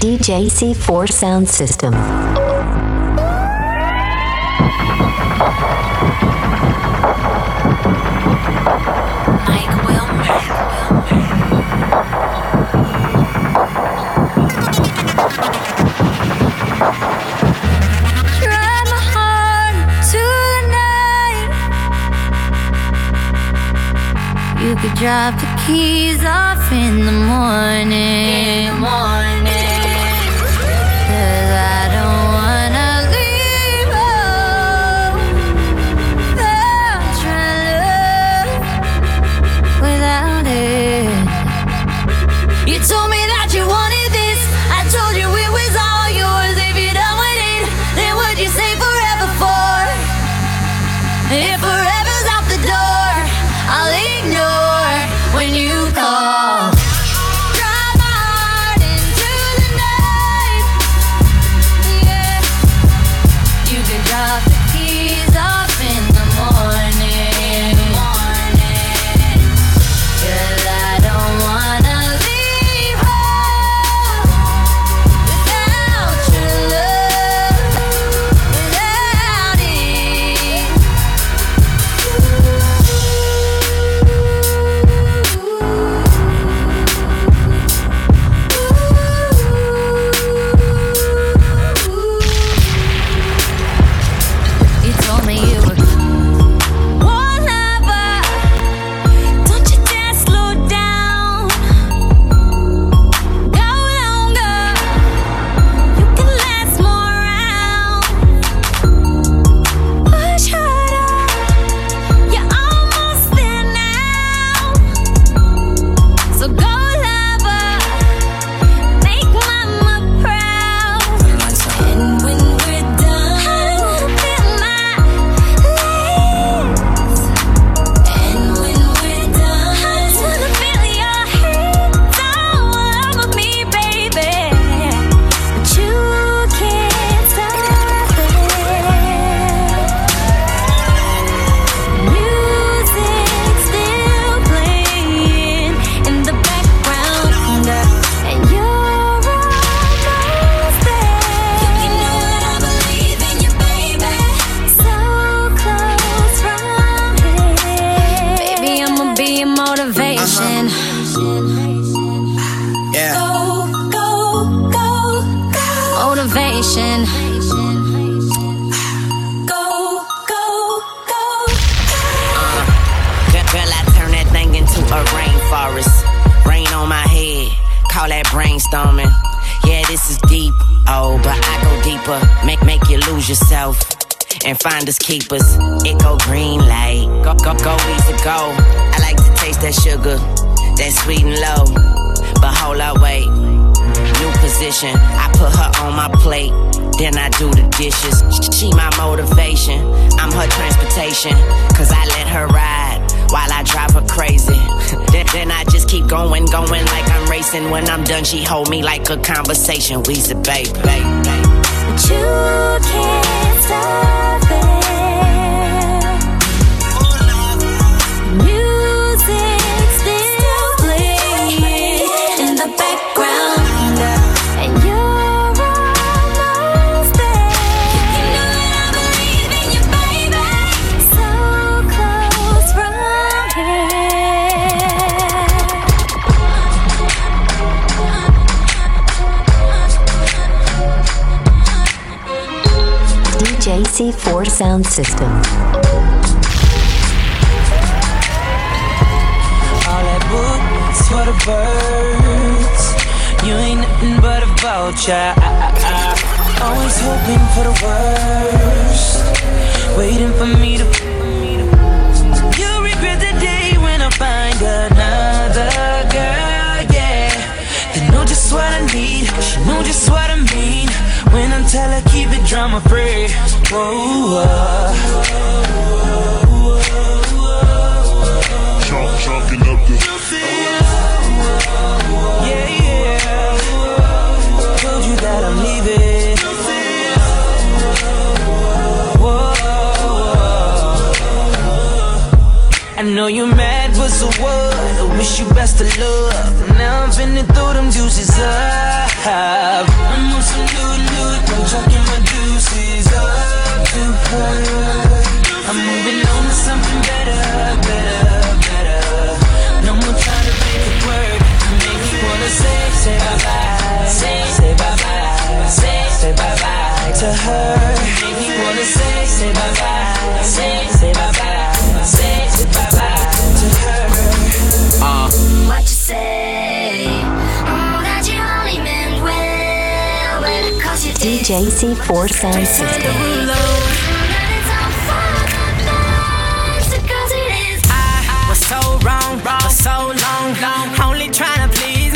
DJC4 Sound System. Mike the. You could drop the keys off in the morning. Cause that you wanted Yeah, this is deep. Oh, but I go deeper. Make make you lose yourself and find us keepers. It go green light, go go go easy go. I like to taste that sugar, that sweet and low. But hold up, wait. New position, I put her on my plate. Then I do the dishes. She my motivation. I'm her transportation. Cause I let her ride while I drive her crazy. then, then I just keep going, going like I'm racing. When I'm done, she hold me like a conversation. We's babe, babe. But you can't stop DJC4 Sound System. All that boots for the birds. You ain't nothing but a vulture. Always hoping for the worst. Waiting for me to. Keep it drama free. Whoa, Chunk, chunking up the. Yeah, yeah. Told you that I'm leaving. Whoa. I know you're mad, but so what? I wish you best of luck. Now I'm finna throw them juices up have. I'm on salute, loot, I'm chucking my deuces up to her. I'm moving on to something better, better, better. No more trying to make it work. You make me wanna say, say bye bye, say, say bye bye, say, say bye bye to her. You make me wanna say, say bye bye, say, say bye bye, say. JC Four Senses. so long, long. Only trying to please.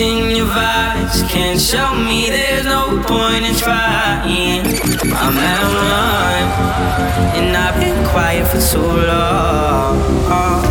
In your vibes. Can't show me there's no point in trying. I'm at one, and I've been quiet for too long.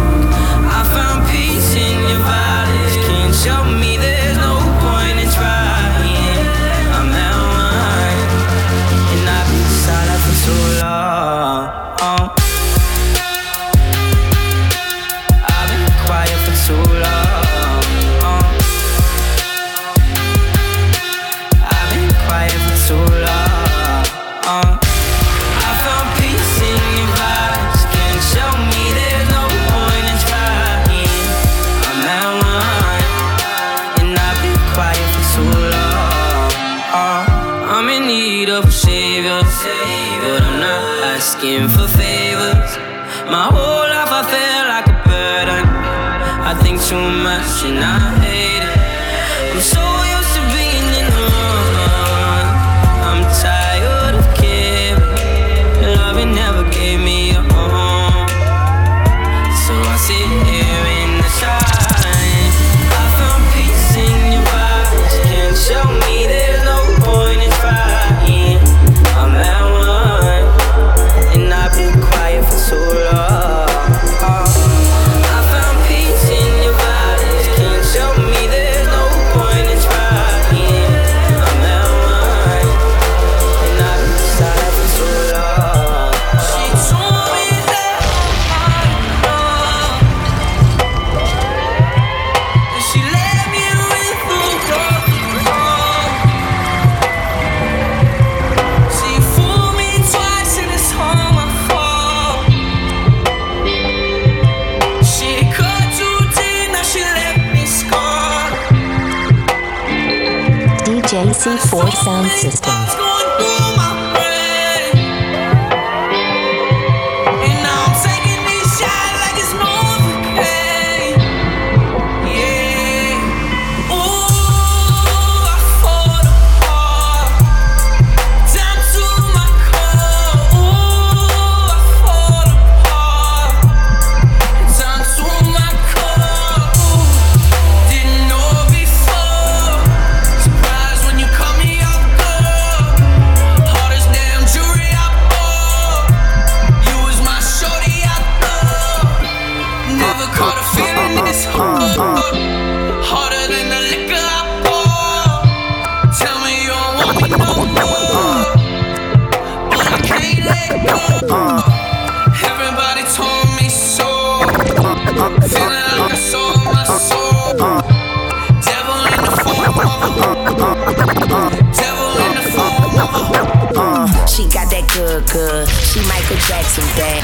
Got that good, good. She Michael Jackson bad.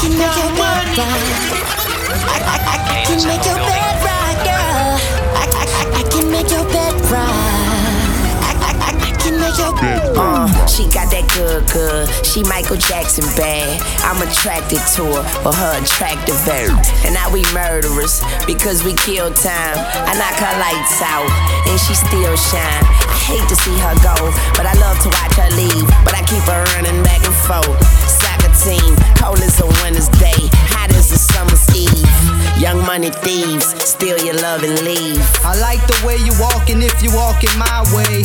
can make your bed right. I, I, I can make your bed right, girl. I, I, I, I can make your bed right. Uh, she got that good, good. She Michael Jackson bad. I'm attracted to her for her attractive air. And now we murderers because we kill time. I knock her lights out and she still shine. I hate to see her go, but I love to watch her leave. But I keep her running back and forth. Soccer team, cold as a winter's day, hot as a summer's eve. Young money thieves, steal your love and leave. I like the way you walking if you walking my way.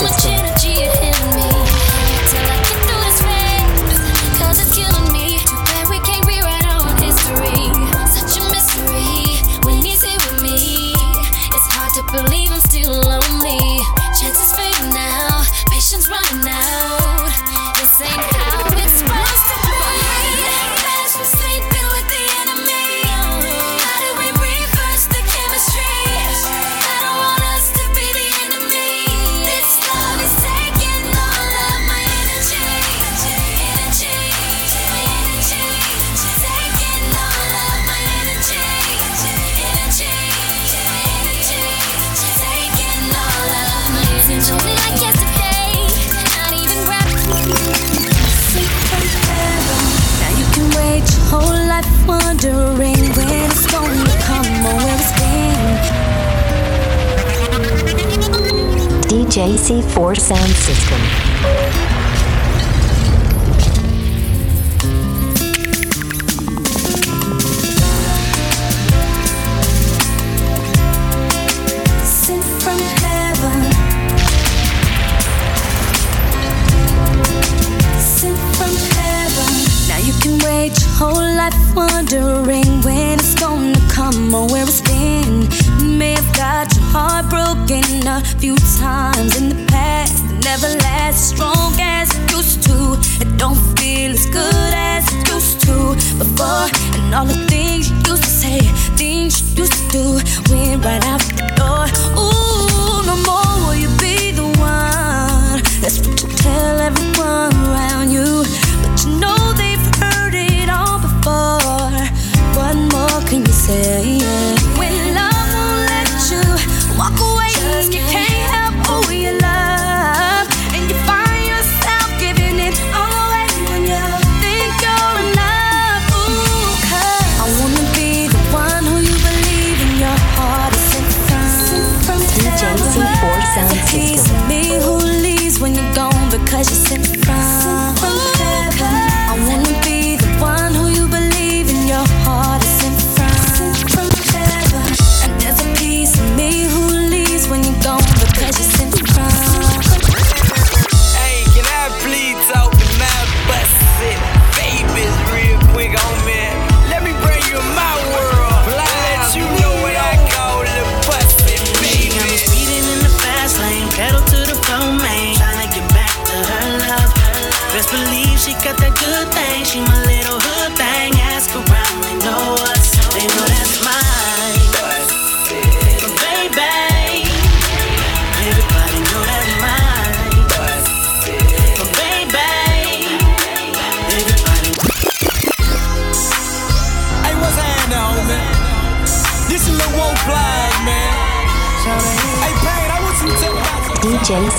System. Sound System.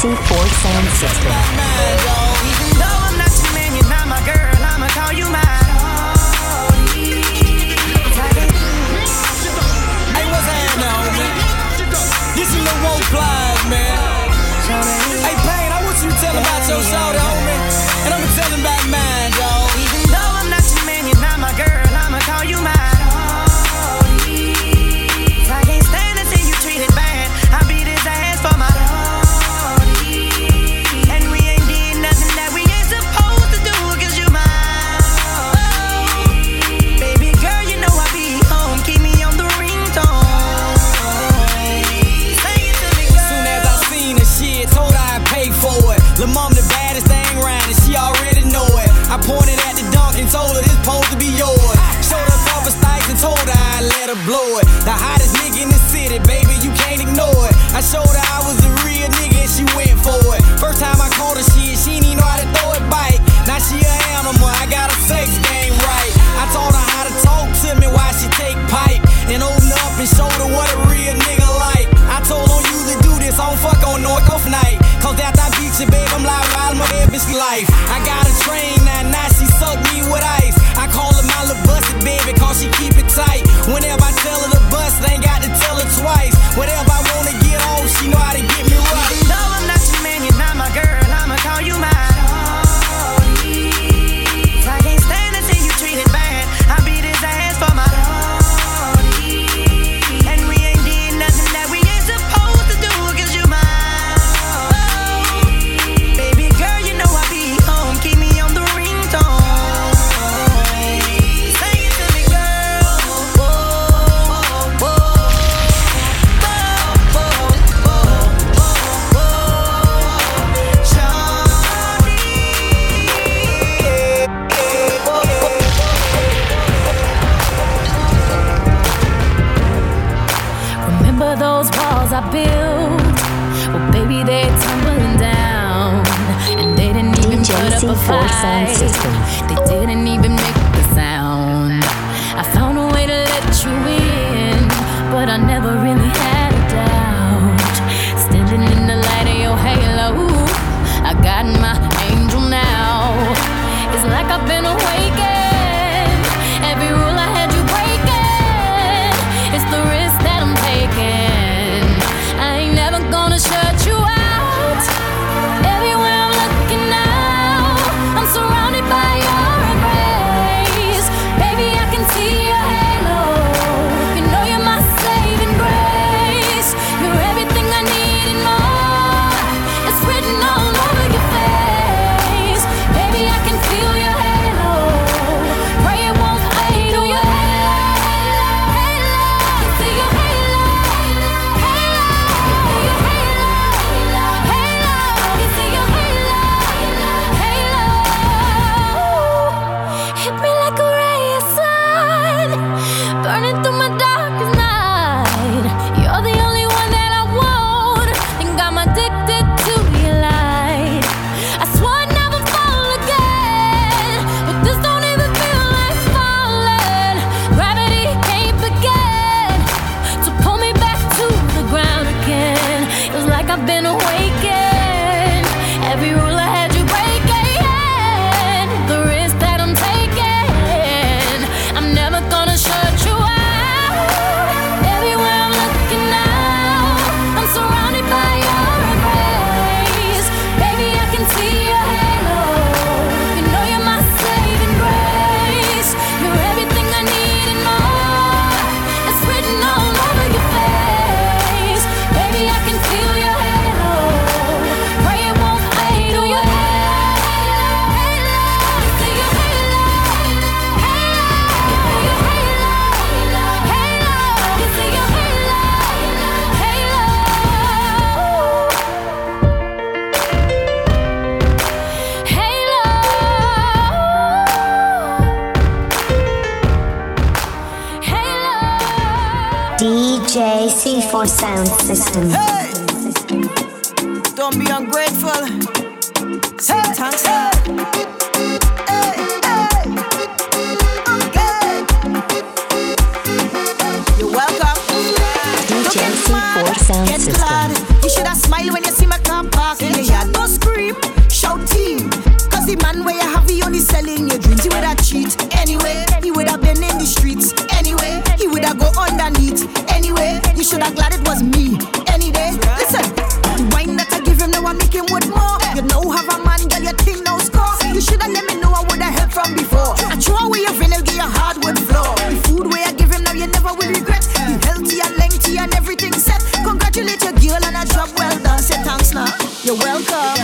C476. built, well, baby, they're tumbling down. And they didn't even put up a fight. They didn't even make I've been awake your sound system. Hey! Don't be on should have glad it was me. Any day, listen. The wine that I give him now I make him with more. You know have a man, girl, your team no score. You should have let me know I would have helped from before. I throw away your vinyl, get your hardwood floor. The food way I give him now you never will regret. You healthy and lengthy and everything set. Congratulate your girl and a job well done. Say thanks now. You're welcome.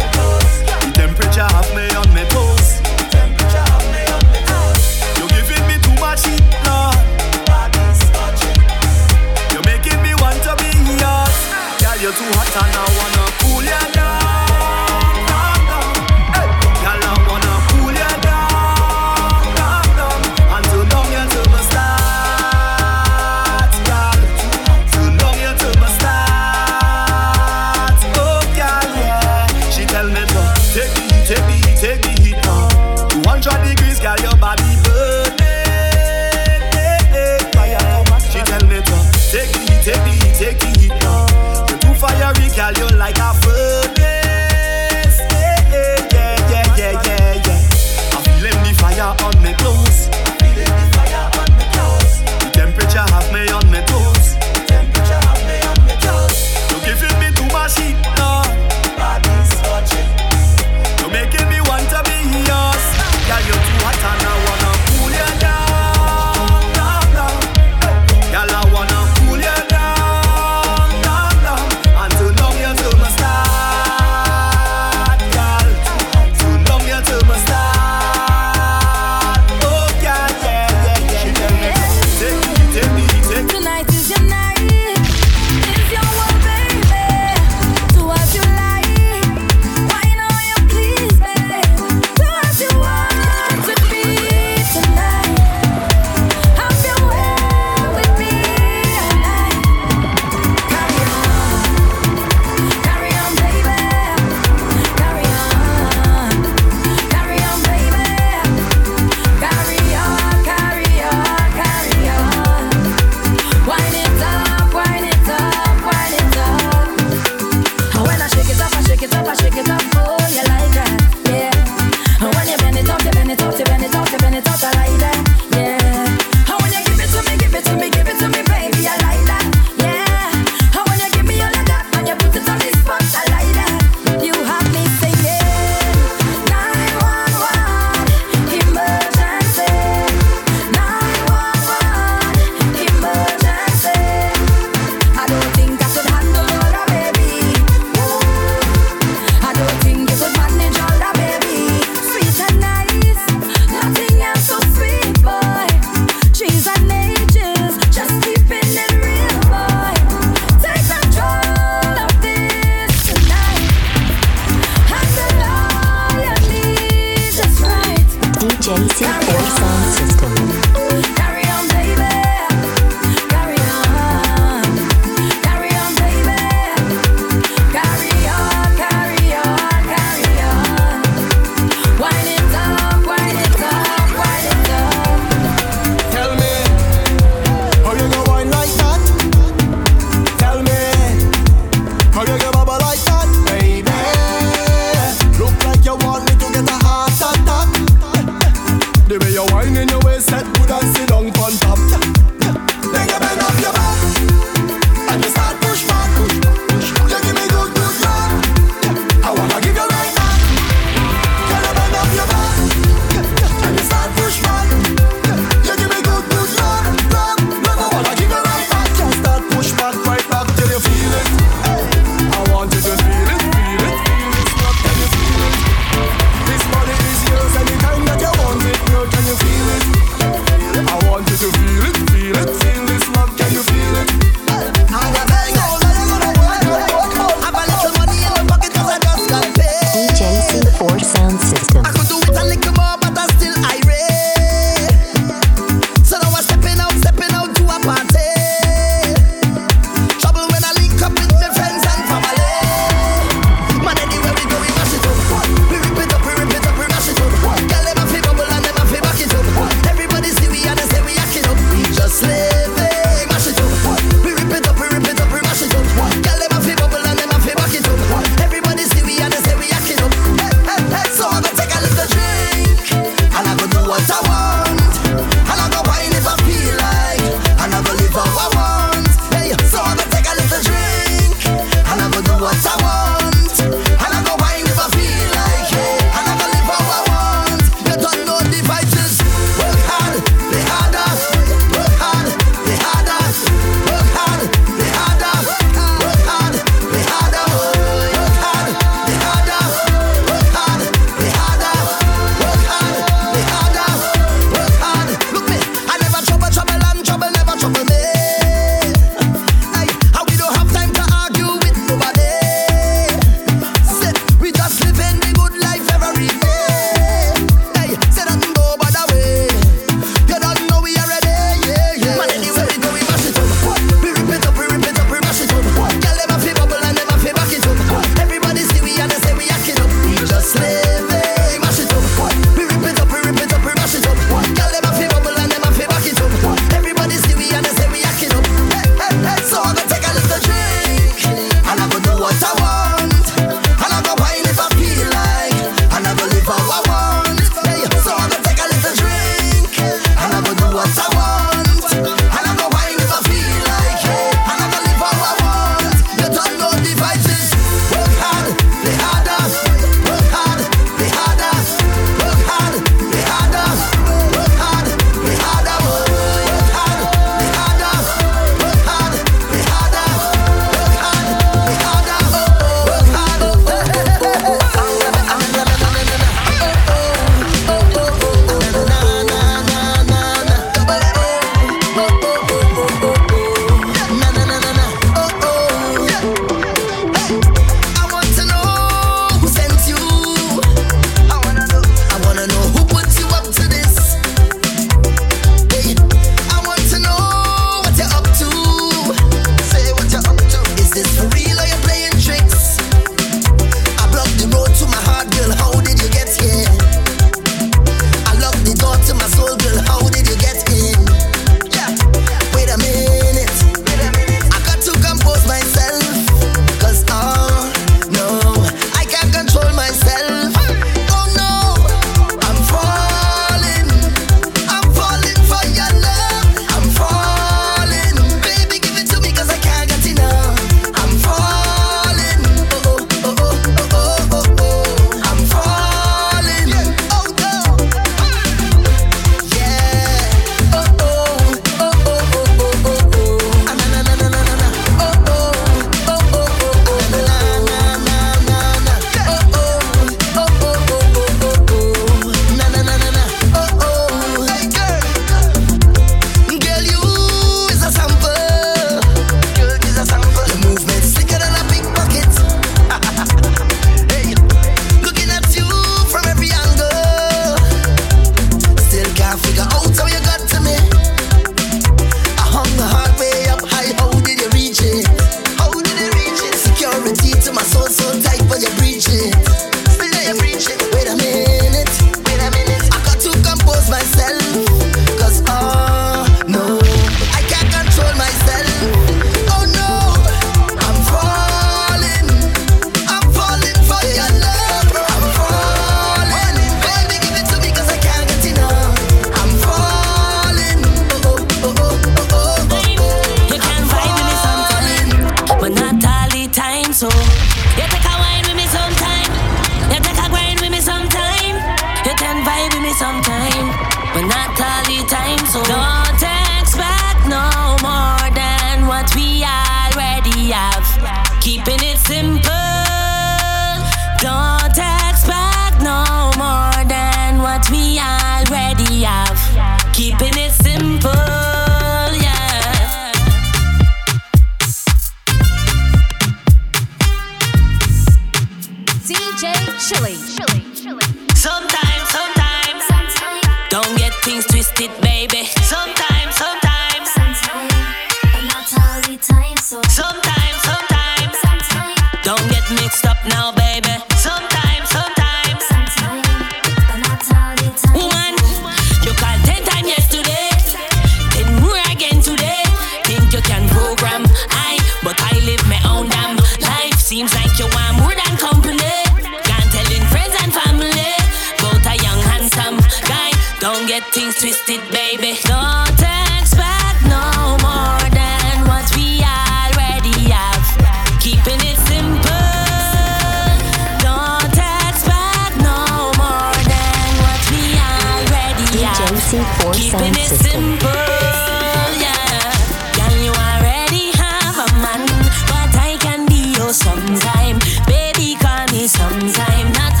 Sometime, baby, call me sometime. Not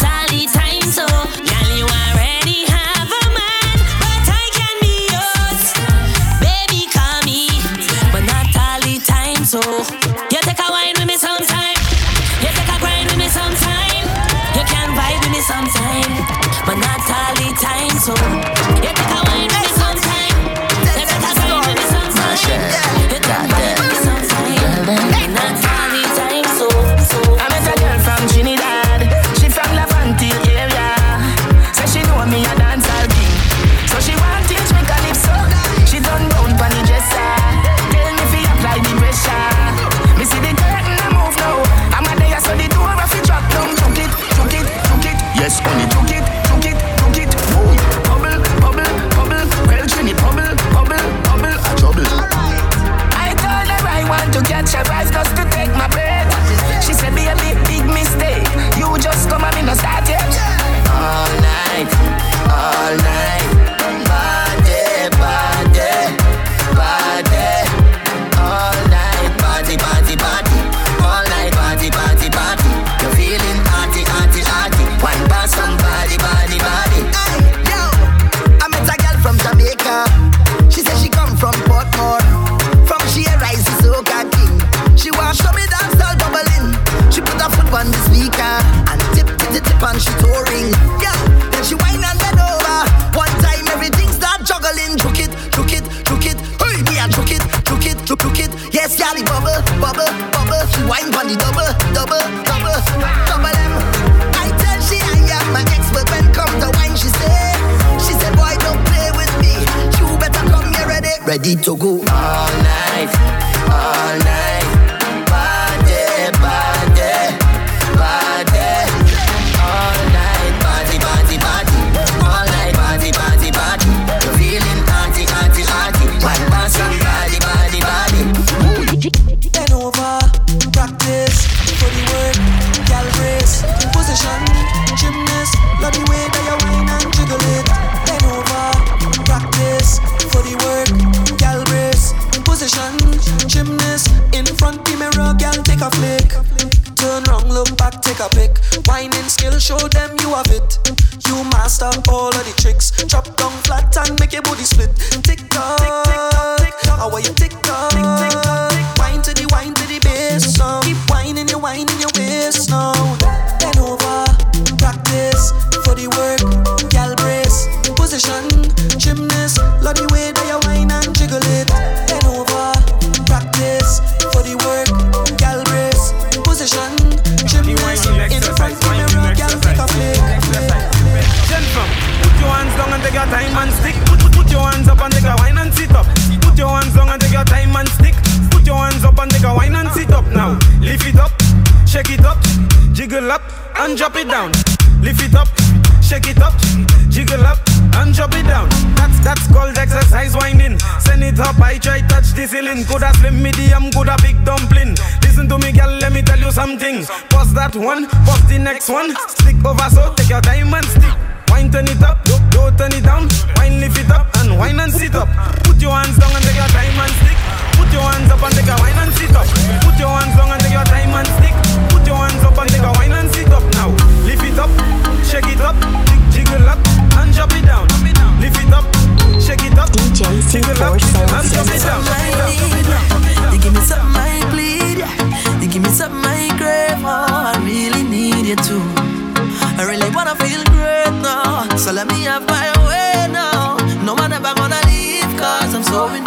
position. Gymnast, love the way that you whine and jiggle it. Head over, practice for the work. Gal brace, position. Gymnast, in front of the mirror, gal take a flick. Gen put your hands down and take your time and stick. Put, put, put your hands up and take a whine and sit up. Put your hands down and take your time and stick. Put your hands up and take a whine and sit up now. Lift it up, shake it up, jiggle up and drop it down. Lift it up, shake it up, jiggle up and drop it down. That's that's called exercise winding. Send it up, I try touch the ceiling. Coulda slim medium, coulda big dumpling. Listen to me, girl, let me tell you something. Pause that one, pause the next one. Stick over, so take your time and stick. Wine turn it up, do, do turn it down. Wine lift it up and wine and sit up. Put your hands down and take your time and stick. Put your hands up and take a wine and sit up. Put your hands down and take your time and stick. Put your hands up and take a wine and sit up now. Lift it up, shake it up, jiggle up and drop it down. Lift it up, shake it up. DJ kick and drop it down. You give me something I bleed, you give me something I crave for. Oh, I really need you too. I really wanna feel great now. So let me have my way now. No one ever gonna leave, cause I'm so in